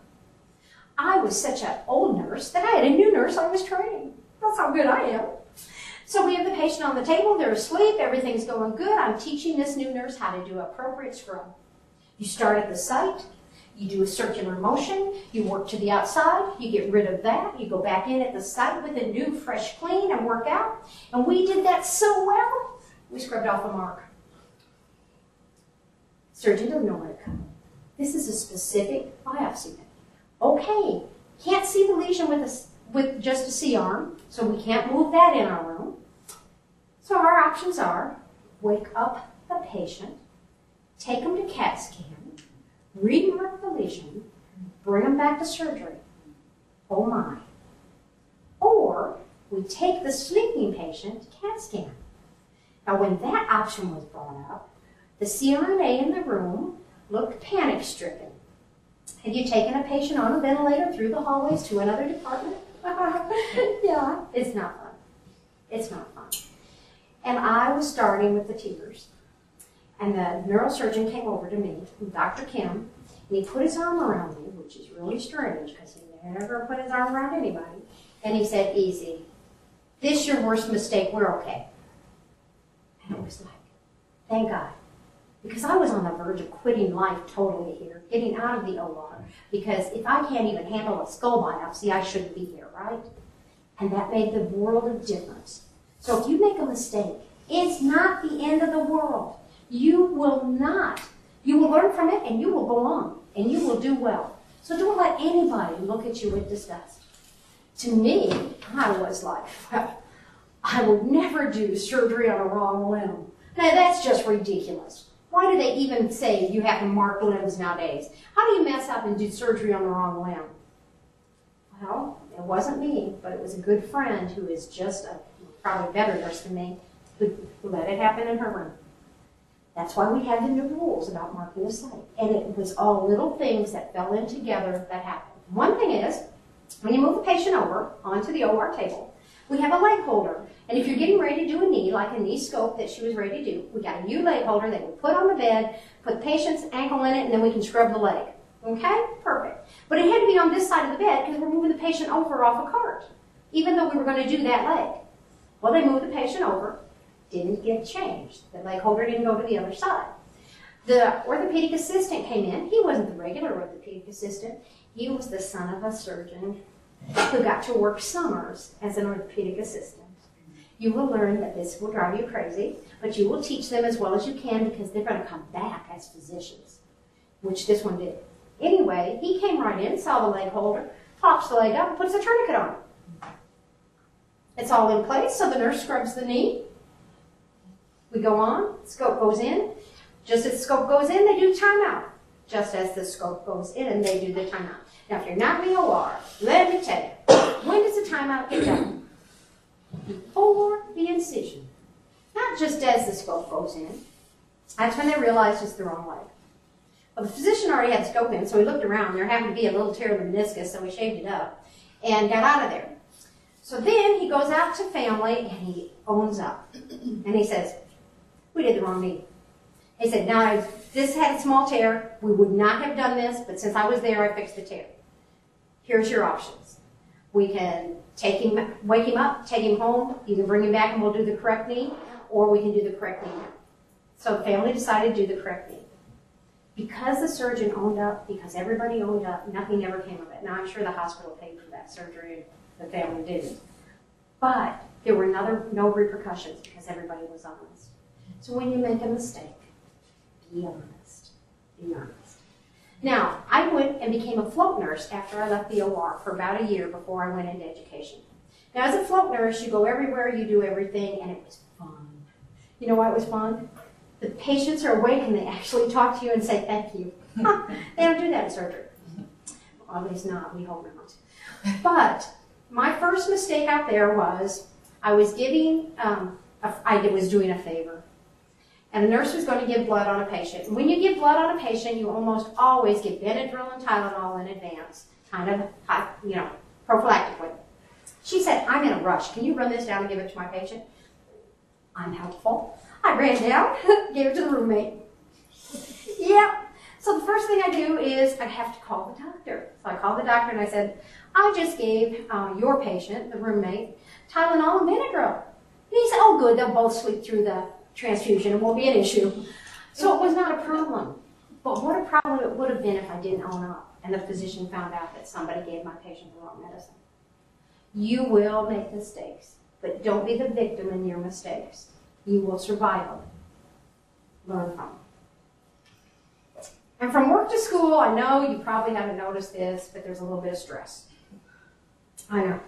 B: I was such an old nurse that I had a new nurse I was training. That's how good I am. So we have the patient on the table, they're asleep, everything's going good. I'm teaching this new nurse how to do appropriate scrub. You start at the site, you do a circular motion, you work to the outside, you get rid of that, you go back in at the site with a new, fresh clean and work out. And we did that so well, we scrubbed off a mark. Surgeon doesn't know where to come. This is a specific biopsy. Okay, can't see the lesion with a with just a C-arm, so we can't move that in our room. So our options are wake up the patient, take them to CAT scan, remark the lesion, bring them back to surgery. Oh my. Or we take the sleeping patient to CAT scan. Now, when that option was brought up, the CRNA in the room looked panic stricken. Had you taken a patient on a ventilator through the hallways to another department? yeah, it's not fun. It's not fun. And I was starting with the tears. And the neurosurgeon came over to me, Dr. Kim, and he put his arm around me, which is really strange because he never put his arm around anybody. And he said, Easy. This your worst mistake. We're okay. And it was like, thank God. Because I was on the verge of quitting life totally here, getting out of the OR. Because if I can't even handle a skull biopsy, I shouldn't be here, right? And that made the world of difference. So if you make a mistake, it's not the end of the world. You will not. You will learn from it and you will go on and you will do well. So don't let anybody look at you with disgust. To me, I was like, well, I would never do surgery on a wrong limb. Now that's just ridiculous. Why do they even say you have to mark limbs nowadays? How do you mess up and do surgery on the wrong limb? Well, it wasn't me, but it was a good friend who is just a probably better nurse than me who let it happen in her room. That's why we had the new rules about marking the site. And it was all little things that fell in together that happened. One thing is, when you move a patient over onto the OR table, we have a leg holder. And if you're getting ready to do a knee, like a knee scope that she was ready to do, we got a new leg holder that we put on the bed, put the patient's ankle in it, and then we can scrub the leg. Okay? Perfect. But it had to be on this side of the bed because we're moving the patient over off a cart, even though we were going to do that leg. Well, they moved the patient over, didn't get changed. The leg holder didn't go to the other side. The orthopedic assistant came in. He wasn't the regular orthopedic assistant. He was the son of a surgeon who got to work summers as an orthopedic assistant. You will learn that this will drive you crazy, but you will teach them as well as you can because they're going to come back as physicians, which this one did. Anyway, he came right in, saw the leg holder, pops the leg up, puts a tourniquet on it. It's all in place, so the nurse scrubs the knee. We go on, scope goes in. Just as scope goes in, they do timeout. Just as the scope goes in, they do the timeout. Now, if you're not in the OR, let me tell you, when does the timeout get done? Before the incision. Not just as the scope goes in. That's when they realize it's the wrong leg. Well, the physician already had the scope in, so he looked around. There happened to be a little tear in the meniscus, so we shaved it up and got out of there. So then he goes out to family and he owns up. And he says, We did the wrong knee. He said, Now, if this had a small tear, we would not have done this, but since I was there, I fixed the tear. Here's your options. We can take him, wake him up, take him home, either bring him back and we'll do the correct knee, or we can do the correct knee. So the family decided to do the correct knee. Because the surgeon owned up, because everybody owned up, nothing ever came of it. Now, I'm sure the hospital paid for that surgery, and the family didn't. But there were another, no repercussions because everybody was honest. So when you make a mistake, be honest. Be honest. Now, I went and became a float nurse after I left the OR for about a year before I went into education. Now, as a float nurse, you go everywhere, you do everything, and it was fun. You know why it was fun? The patients are awake and they actually talk to you and say thank you. they don't do that in surgery. Well, at least not, we hope not. But My first mistake out there was I was giving, um, a, I was doing a favor. And a nurse was going to give blood on a patient. When you give blood on a patient, you almost always give Benadryl and Tylenol in advance, kind of, you know, prophylactically. She said, I'm in a rush. Can you run this down and give it to my patient? I'm helpful. I ran down, gave it to the roommate. Yeah. So the first thing I do is I have to call the doctor. So I called the doctor and I said, I just gave uh, your patient, the roommate, Tylenol and Benadryl. And he said, oh good, they'll both sleep through the transfusion. It won't be an issue. So it was not a problem. But what a problem it would have been if I didn't own up and the physician found out that somebody gave my patient the wrong medicine. You will make mistakes, but don't be the victim in your mistakes. You will survive them. Learn from them. And from work to school, I know you probably haven't noticed this, but there's a little bit of stress. I know.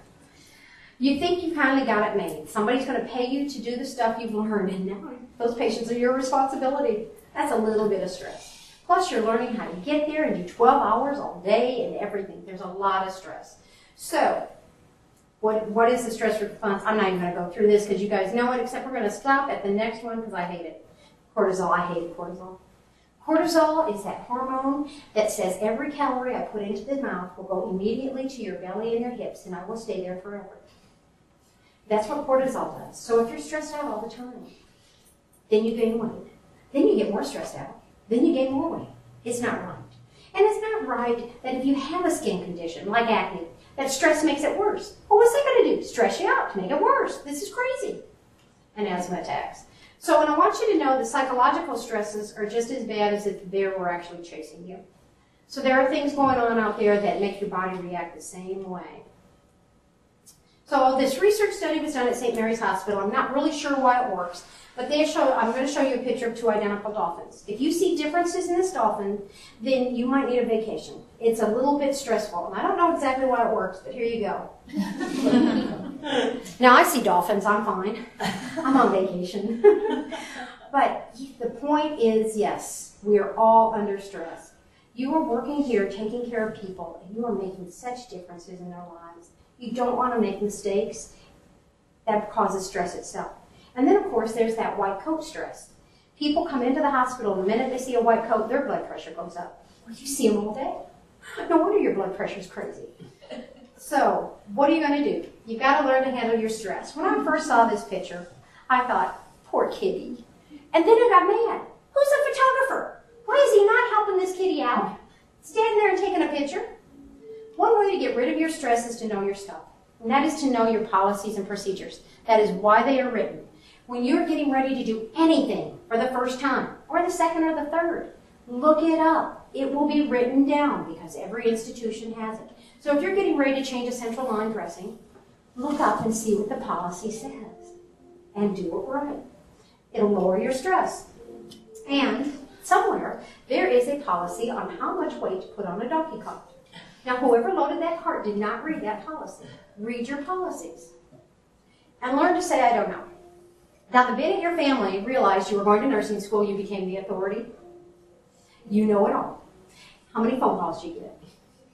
B: You think you finally got it made. Somebody's going to pay you to do the stuff you've learned, and now those patients are your responsibility. That's a little bit of stress. Plus, you're learning how to get there and do 12 hours all day and everything. There's a lot of stress. So, what, what is the stress response? I'm not even going to go through this because you guys know it, except we're going to stop at the next one because I hate it. Cortisol. I hate cortisol. Cortisol is that hormone that says every calorie I put into the mouth will go immediately to your belly and your hips, and I will stay there forever. That's what cortisol does. So if you're stressed out all the time, then you gain weight. Then you get more stressed out. Then you gain more weight. It's not right. And it's not right that if you have a skin condition like acne, that stress makes it worse. Well, what's that going to do? Stress you out to make it worse. This is crazy. And asthma attacks. So, and I want you to know that psychological stresses are just as bad as if the bear were actually chasing you. So there are things going on out there that make your body react the same way. So this research study was done at St. Mary's Hospital. I'm not really sure why it works, but they show, I'm going to show you a picture of two identical dolphins. If you see differences in this dolphin, then you might need a vacation. It's a little bit stressful. And I don't know exactly why it works, but here you go. now I see dolphins, I'm fine. I'm on vacation. but the point is, yes, we are all under stress. You are working here, taking care of people, and you are making such differences in their lives. You don't want to make mistakes. That causes stress itself. And then, of course, there's that white coat stress. People come into the hospital, the minute they see a white coat, their blood pressure goes up. Well, you see them all day. No wonder your blood pressure's crazy. So, what are you going to do? You've got to learn to handle your stress. When I first saw this picture, I thought, poor kitty. And then I got mad. Who's a photographer? Why is he not helping this kitty out? Standing there and taking a picture? Rid of your stress is to know your stuff. And that is to know your policies and procedures. That is why they are written. When you're getting ready to do anything for the first time, or the second or the third, look it up. It will be written down because every institution has it. So if you're getting ready to change a central line dressing, look up and see what the policy says and do it right. It'll lower your stress. And somewhere there is a policy on how much weight to put on a donkey cart. Now, whoever loaded that cart did not read that policy. Read your policies. And learn to say, I don't know. Now, the minute your family realized you were going to nursing school, you became the authority. You know it all. How many phone calls do you get?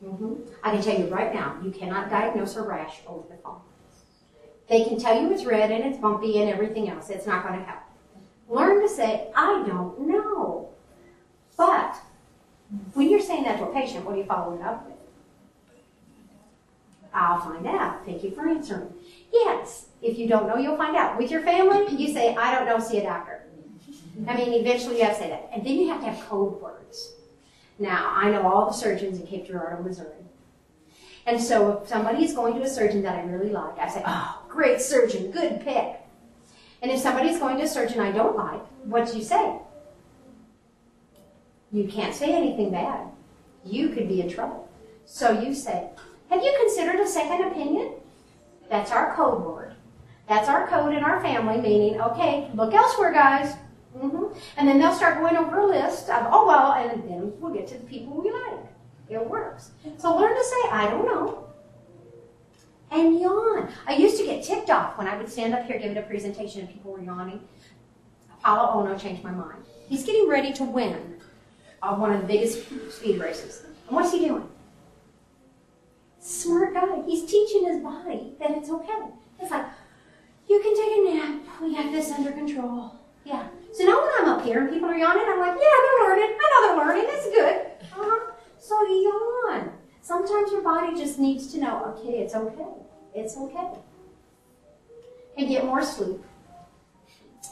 B: Mm-hmm. I can tell you right now, you cannot diagnose a rash over the phone. They can tell you it's red and it's bumpy and everything else. It's not going to help. Learn to say, I don't know. But when you're saying that to a patient, what are you following up with? I'll find out. Thank you for answering. Yes, if you don't know, you'll find out. With your family, you say, I don't know, see a doctor. I mean, eventually you have to say that. And then you have to have code words. Now, I know all the surgeons in Cape Girardeau, Missouri. And so if somebody is going to a surgeon that I really like, I say, oh, great surgeon, good pick. And if somebody's going to a surgeon I don't like, what do you say? You can't say anything bad. You could be in trouble. So you say, have you considered a second opinion? That's our code word. That's our code in our family, meaning, okay, look elsewhere, guys. hmm And then they'll start going over a list of, oh, well, and then we'll get to the people we like. It works. So learn to say, I don't know. And yawn. I used to get ticked off when I would stand up here giving a presentation and people were yawning. Apolo Ohno changed my mind. He's getting ready to win uh, one of the biggest speed races. And what's he doing? Smart guy. He's teaching his body that it's okay. It's like, you can take a nap. We got this under control. Yeah. So now when I'm up here and people are yawning, I'm like, yeah, they're learning. I know they're learning. That's good. Uh-huh. So yawn. Sometimes your body just needs to know, okay, it's okay. It's okay. And get more sleep.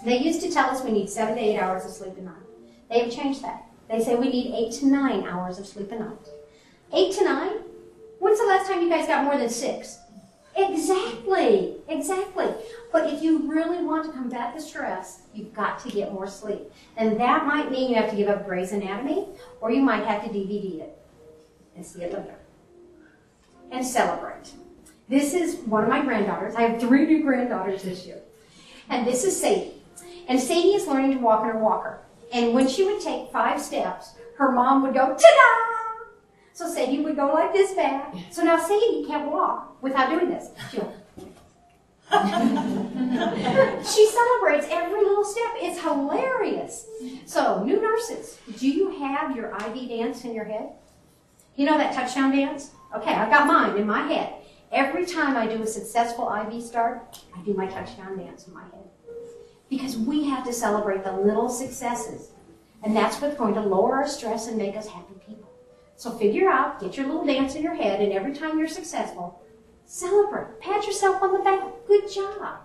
B: They used to tell us we need seven to eight hours of sleep a night. They have changed that. They say we need eight to nine hours of sleep a night. Eight to nine? When's the last time you guys got more than six? Exactly, exactly. But if you really want to combat the stress, you've got to get more sleep. And that might mean you have to give up Grey's Anatomy, or you might have to DVD it and see it later. And celebrate. This is one of my granddaughters. I have three new granddaughters this year. And this is Sadie. And Sadie is learning to walk in her walker. And when she would take five steps, her mom would go, ta-da! So Sadie would go like this back. So now Sadie can't walk without doing this. She celebrates every little step. It's hilarious. So, new nurses, do you have your IV dance in your head? You know that touchdown dance? Okay, I've got mine in my head. Every time I do a successful IV start, I do my touchdown dance in my head. Because we have to celebrate the little successes. And that's what's going to lower our stress and make us happy people. So figure out, get your little dance in your head, and every time you're successful, celebrate. Pat yourself on the back. Good job.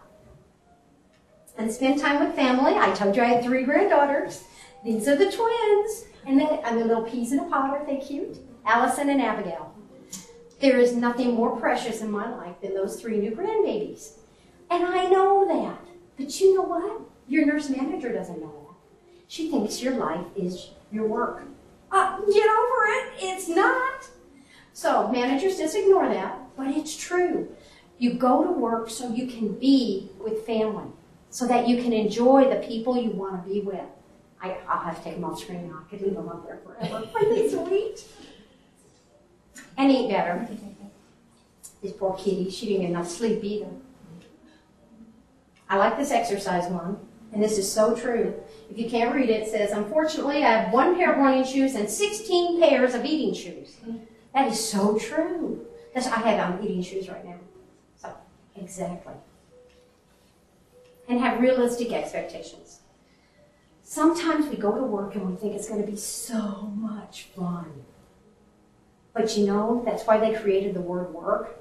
B: And spend time with family. I told you I had three granddaughters. These are the twins. And then, and the little peas in a pod, aren't they cute? Allison and Abigail. There is nothing more precious in my life than those three new grandbabies. And I know that. But you know what? Your nurse manager doesn't know that. She thinks your life is your work. Uh, get over it. It's not. So managers just ignore that, but it's true. You go to work so you can be with family, so that you can enjoy the people you want to be with. I, I'll have to take them off screen now. I could leave them up there forever. Aren't they sweet? And eat better. This poor kitty, she didn't get enough sleep either. I like this exercise one, and this is so true. If you can't read it, it says, Unfortunately, I have one pair of running shoes and 16 pairs of eating shoes. That is so true. That's, I have on eating shoes right now. So, exactly. And have realistic expectations. Sometimes we go to work and we think it's going to be so much fun. But you know, that's why they created the word work,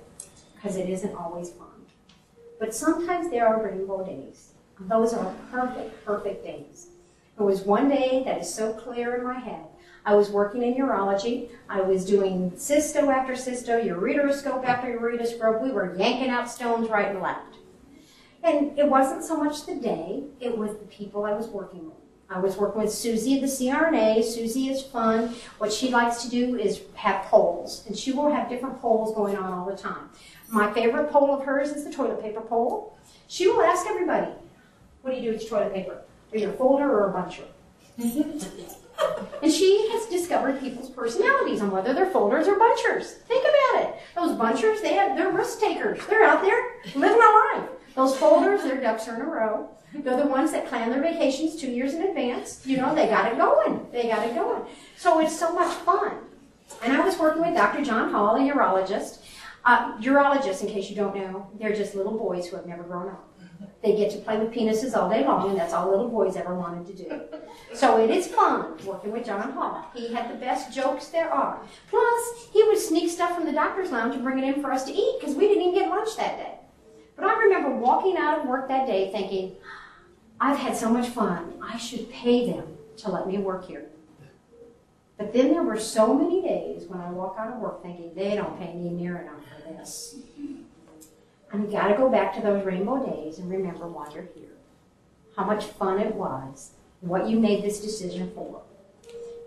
B: because it isn't always fun. But sometimes there are rainbow days. Those are perfect, perfect days. There was one day that is so clear in my head. I was working in urology. I was doing cysto after cysto, ureteroscope after ureteroscope. We were yanking out stones right and left. And it wasn't so much the day, it was the people I was working with. I was working with Susie the CRNA. Susie is fun. What she likes to do is have polls, and she will have different polls going on all the time. My favorite poll of hers is the toilet paper poll. She will ask everybody, what do you do with your toilet paper? A folder or a buncher? and she has discovered people's personalities on whether they're folders or bunchers. Think about it. Those bunchers, they have, they're risk takers. They're out there living a life. Those folders, their ducks are in a row. They're the ones that plan their vacations two years in advance. You know, they got it going. They got it going. So it's so much fun. And I was working with Dr. John Hall, a urologist. Uh, urologists, in case you don't know, they're just little boys who have never grown up. They get to play with penises all day long, and that's all little boys ever wanted to do. So it is fun working with John Hall. He had the best jokes there are. Plus, he would sneak stuff from the doctor's lounge and bring it in for us to eat because we didn't even get lunch that day. But I remember walking out of work that day thinking, I've had so much fun. I should pay them to let me work here. But then there were so many days when I walk out of work thinking, they don't pay me near enough for this. And you got to go back to those rainbow days and remember why you're here. How much fun it was, what you made this decision for.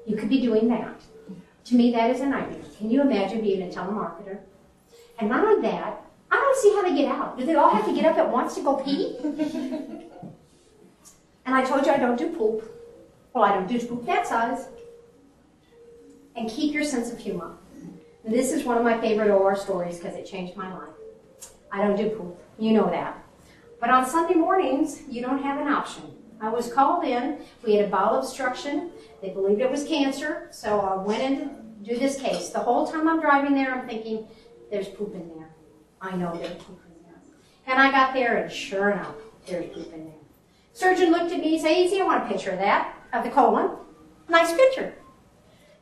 B: You could be doing that. To me, that is a nightmare. Can you imagine being a telemarketer? And not only that, I don't see how they get out. Do they all have to get up at once to go pee? and I told you I don't do poop. Well, I don't do poop that size. And keep your sense of humor. And this is one of my favorite OR stories because it changed my life. I don't do poop. You know that. But on Sunday mornings, you don't have an option. I was called in. We had a bowel obstruction. They believed it was cancer. So I went in to do this case. The whole time I'm driving there, I'm thinking, there's poop in there. I know there's poop in there. And I got there, and sure enough, there's poop in there. Surgeon looked at me and said, Easy, I want a picture of that, of the colon. Nice picture.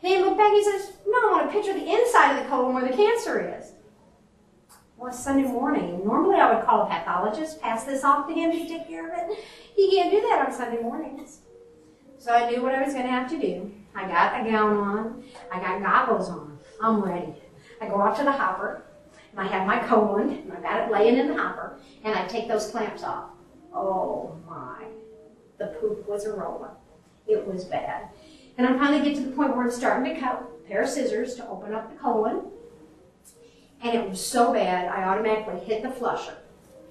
B: Then he looked back and he says, No, I want a picture of the inside of the colon where the cancer is. Well, Sunday morning. Normally I would call a pathologist, pass this off to him to take care of it. He can't do that on Sunday mornings. So I knew what I was going to have to do. I got a gown on. I got goggles on. I'm ready. I go out to the hopper, and I have my colon, and I've got it laying in the hopper, and I take those clamps off. Oh my. The poop was a rolling. It was bad. And I finally get to the point where it's starting to cut. A pair of scissors to open up the colon. And it was so bad, I automatically hit the flusher.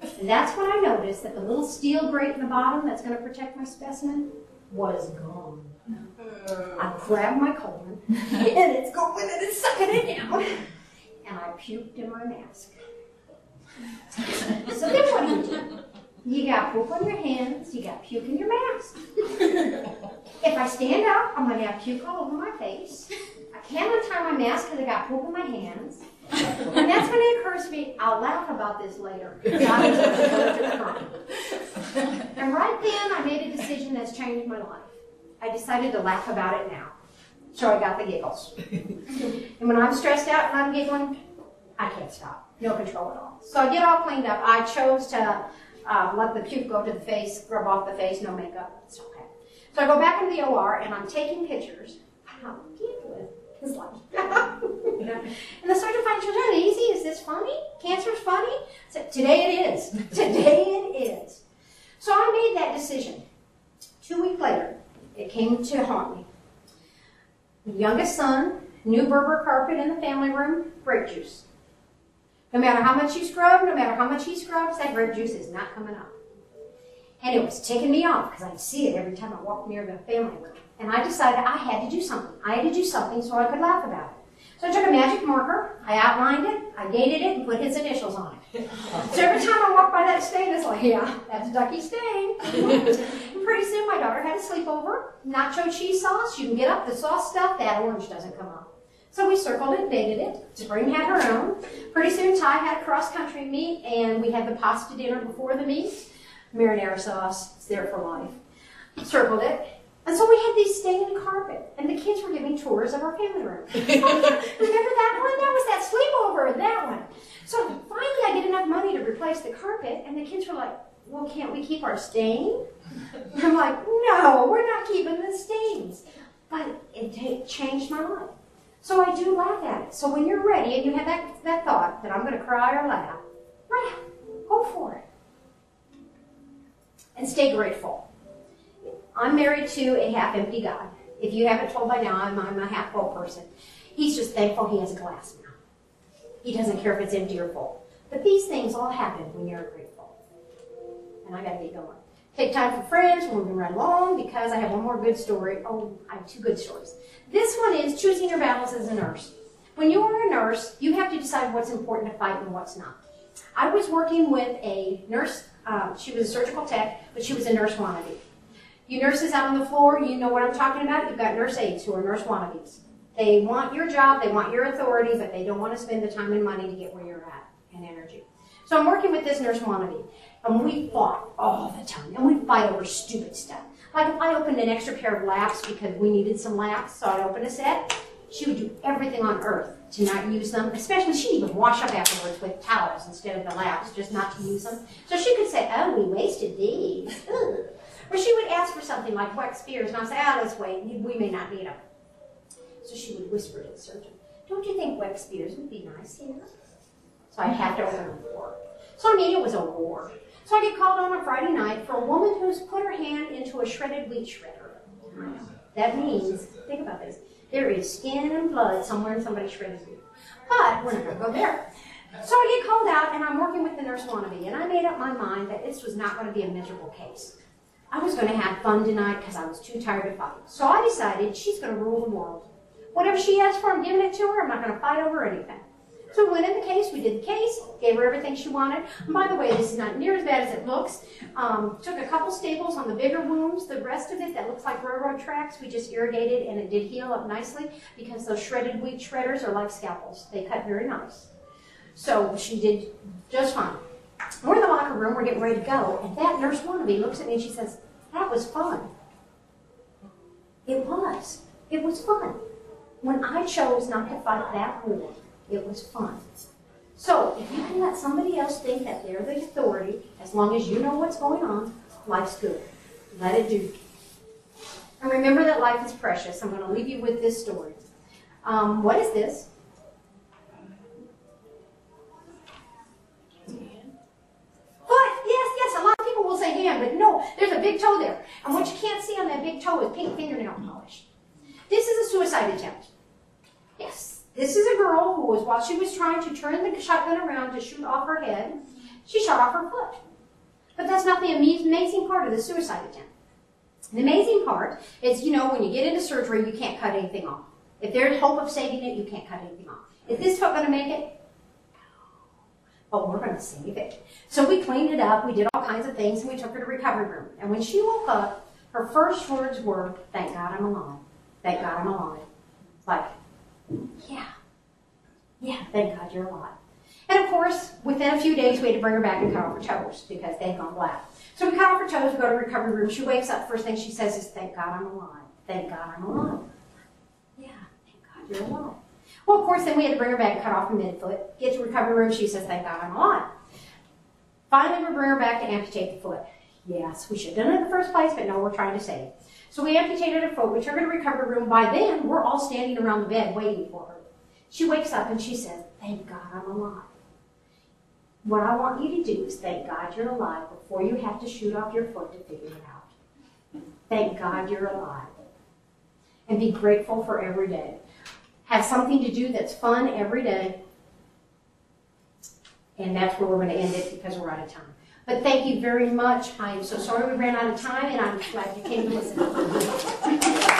B: And that's when I noticed that the little steel grate in the bottom that's going to protect my specimen was gone. I grabbed my colon, and it's going in and it's sucking it down. And I puked in my mask. So then what do you do? You got poop on your hands, you got puke in your mask. If I stand up, I'm going to have puke all over my face. I can't untie my mask because I got poop in my hands. And that's when it occurs to me, I'll laugh about this later. I was allergic to crying. And right then, I made a decision that's changed my life. I decided to laugh about it now. So I got the giggles. And when I'm stressed out and I'm giggling, I can't stop. No control at all. So I get all cleaned up. I chose to uh, let the puke go to the face, rub off the face, no makeup. It's okay. So I go back into the OR and I'm taking pictures. I'm giggling. It's like, and the surgeon finds out, easy, is this funny? Cancer's funny? Today it is. Today it is. So I made that decision. Two weeks later, it came to haunt me. The youngest son, new Berber carpet in the family room, grape juice. No matter how much you scrub, no matter how much he scrubs, that grape juice is not coming up. And it was ticking me off because I'd see it every time I walked near the family room. And I decided I had to do something. I had to do something so I could laugh about it. So I took a magic marker, I outlined it, I dated it, and put his initials on it. So every time I walk by that stain, it's like, yeah, that's a Ducky Stain. and pretty soon my daughter had a sleepover, nacho cheese sauce. You can get up the sauce stuff, that orange doesn't come up. So we circled it, dated it. Spring had her own. Pretty soon Ty had a cross country meet, and we had the pasta dinner before the meet. Marinara sauce, it's there for life. Circled it. And so we had these stained carpet, and the kids were giving tours of our family room. Remember that one? That was that sleepover, that one. So finally, I get enough money to replace the carpet, and the kids were like, "Well, can't we keep our stain?" And I'm like, "No, we're not keeping the stains." But it, it changed my life. So I do laugh at it. So when you're ready and you have that, that thought that I'm going to cry or laugh, laugh. Go for it. And stay grateful. I'm married to a half empty God. If you haven't told by now, I'm, I'm a half full person. He's just thankful he has a glass now. He doesn't care if it's empty or full. But these things all happen when you're grateful. And I got to get going. Take time for friends. We're moving right along because I have one more good story. Oh, I have two good stories. This one is choosing your battles as a nurse. When you are a nurse, you have to decide what's important to fight and what's not. I was working with a nurse. Um, she was a surgical tech, but she was a nurse wannabe. You nurses out on the floor, you know what I'm talking about. You've got nurse aides who are nurse wannabes. They want your job, they want your authority, but they don't want to spend the time and money to get where you're at and energy. So I'm working with this nurse wannabe, and we fought all the time, and we fight over stupid stuff. Like if I opened an extra pair of laps because we needed some laps, so I'd open a set, she would do everything on earth to not use them, especially she'd even wash up afterwards with towels instead of the laps, just not to use them. So she could say, oh, we wasted these. Or she would ask for something like wax spears, and I'd say, oh, let's wait, we may not need them. So she would whisper to the surgeon, don't you think wax spears would be nice here? So I'd have to open for her. So I mean, it was a war. So I get called on a Friday night for a woman who's put her hand into a shredded wheat shredder. That means, think about this, there is skin and blood somewhere in somebody's shredded wheat. But we're not going to go there. So I get called out, and I'm working with the nurse wannabe, and I made up my mind that this was not going to be a miserable case. I was going to have fun tonight because I was too tired to fight. So I decided she's going to rule the world. Whatever she asks for, I'm giving it to her. I'm not going to fight over anything. So we went in the case, we did the case, gave her everything she wanted. And by the way, this is not near as bad as it looks. Um, took a couple staples on the bigger wounds. The rest of it that looks like railroad tracks, we just irrigated and it did heal up nicely because those shredded wheat shredders are like scalpels. They cut very nice. So she did just fine. We're in the locker room, we're getting ready to go, and that nurse wannabe looks at me and she says, That was fun. It was. It was fun. When I chose not to fight that war, it was fun. So if you can let somebody else think that they're the authority, as long as you know what's going on, life's good. Let it do. And remember that life is precious. I'm going to leave you with this story. Um, what is this? But no, there's a big toe there. And what you can't see on that big toe is pink fingernail polish. This is a suicide attempt. Yes. This is a girl who was, while she was trying to turn the shotgun around to shoot off her head, she shot off her foot. But that's not the amazing part of the suicide attempt. The amazing part is, you know, when you get into surgery, you can't cut anything off. If there's hope of saving it, you can't cut anything off. Is this foot going to make it? But we're going to save it. So we cleaned it up, we did all kinds of things, and we took her to recovery room. And when she woke up, her first words were, "Thank God I'm alive. Thank God I'm alive." Like, yeah, yeah, thank God you're alive. And of course, within a few days, we had to bring her back and cut off her toes because they'd gone black. So we cut off her toes, we go to recovery room. She wakes up, first thing she says is, "Thank God I'm alive. Thank God I'm alive." Yeah, thank God you're alive. Well, of course, then we had to bring her back cut off her midfoot. Get to recovery room, she says, "Thank God I'm alive." Finally, we bring her back to amputate the foot. Yes, we should have done it in the first place, but no, we're trying to save. So we amputated her foot. We took her to recovery room. By then, we're all standing around the bed waiting for her. She wakes up and she says, "Thank God I'm alive." What I want you to do is thank God you're alive before you have to shoot off your foot to figure it out. Thank God you're alive. And be grateful for every day. Have something to do that's fun every day. And that's where we're going to end it because we're out of time. But thank you very much. I am so sorry we ran out of time, and I'm glad you came to listen.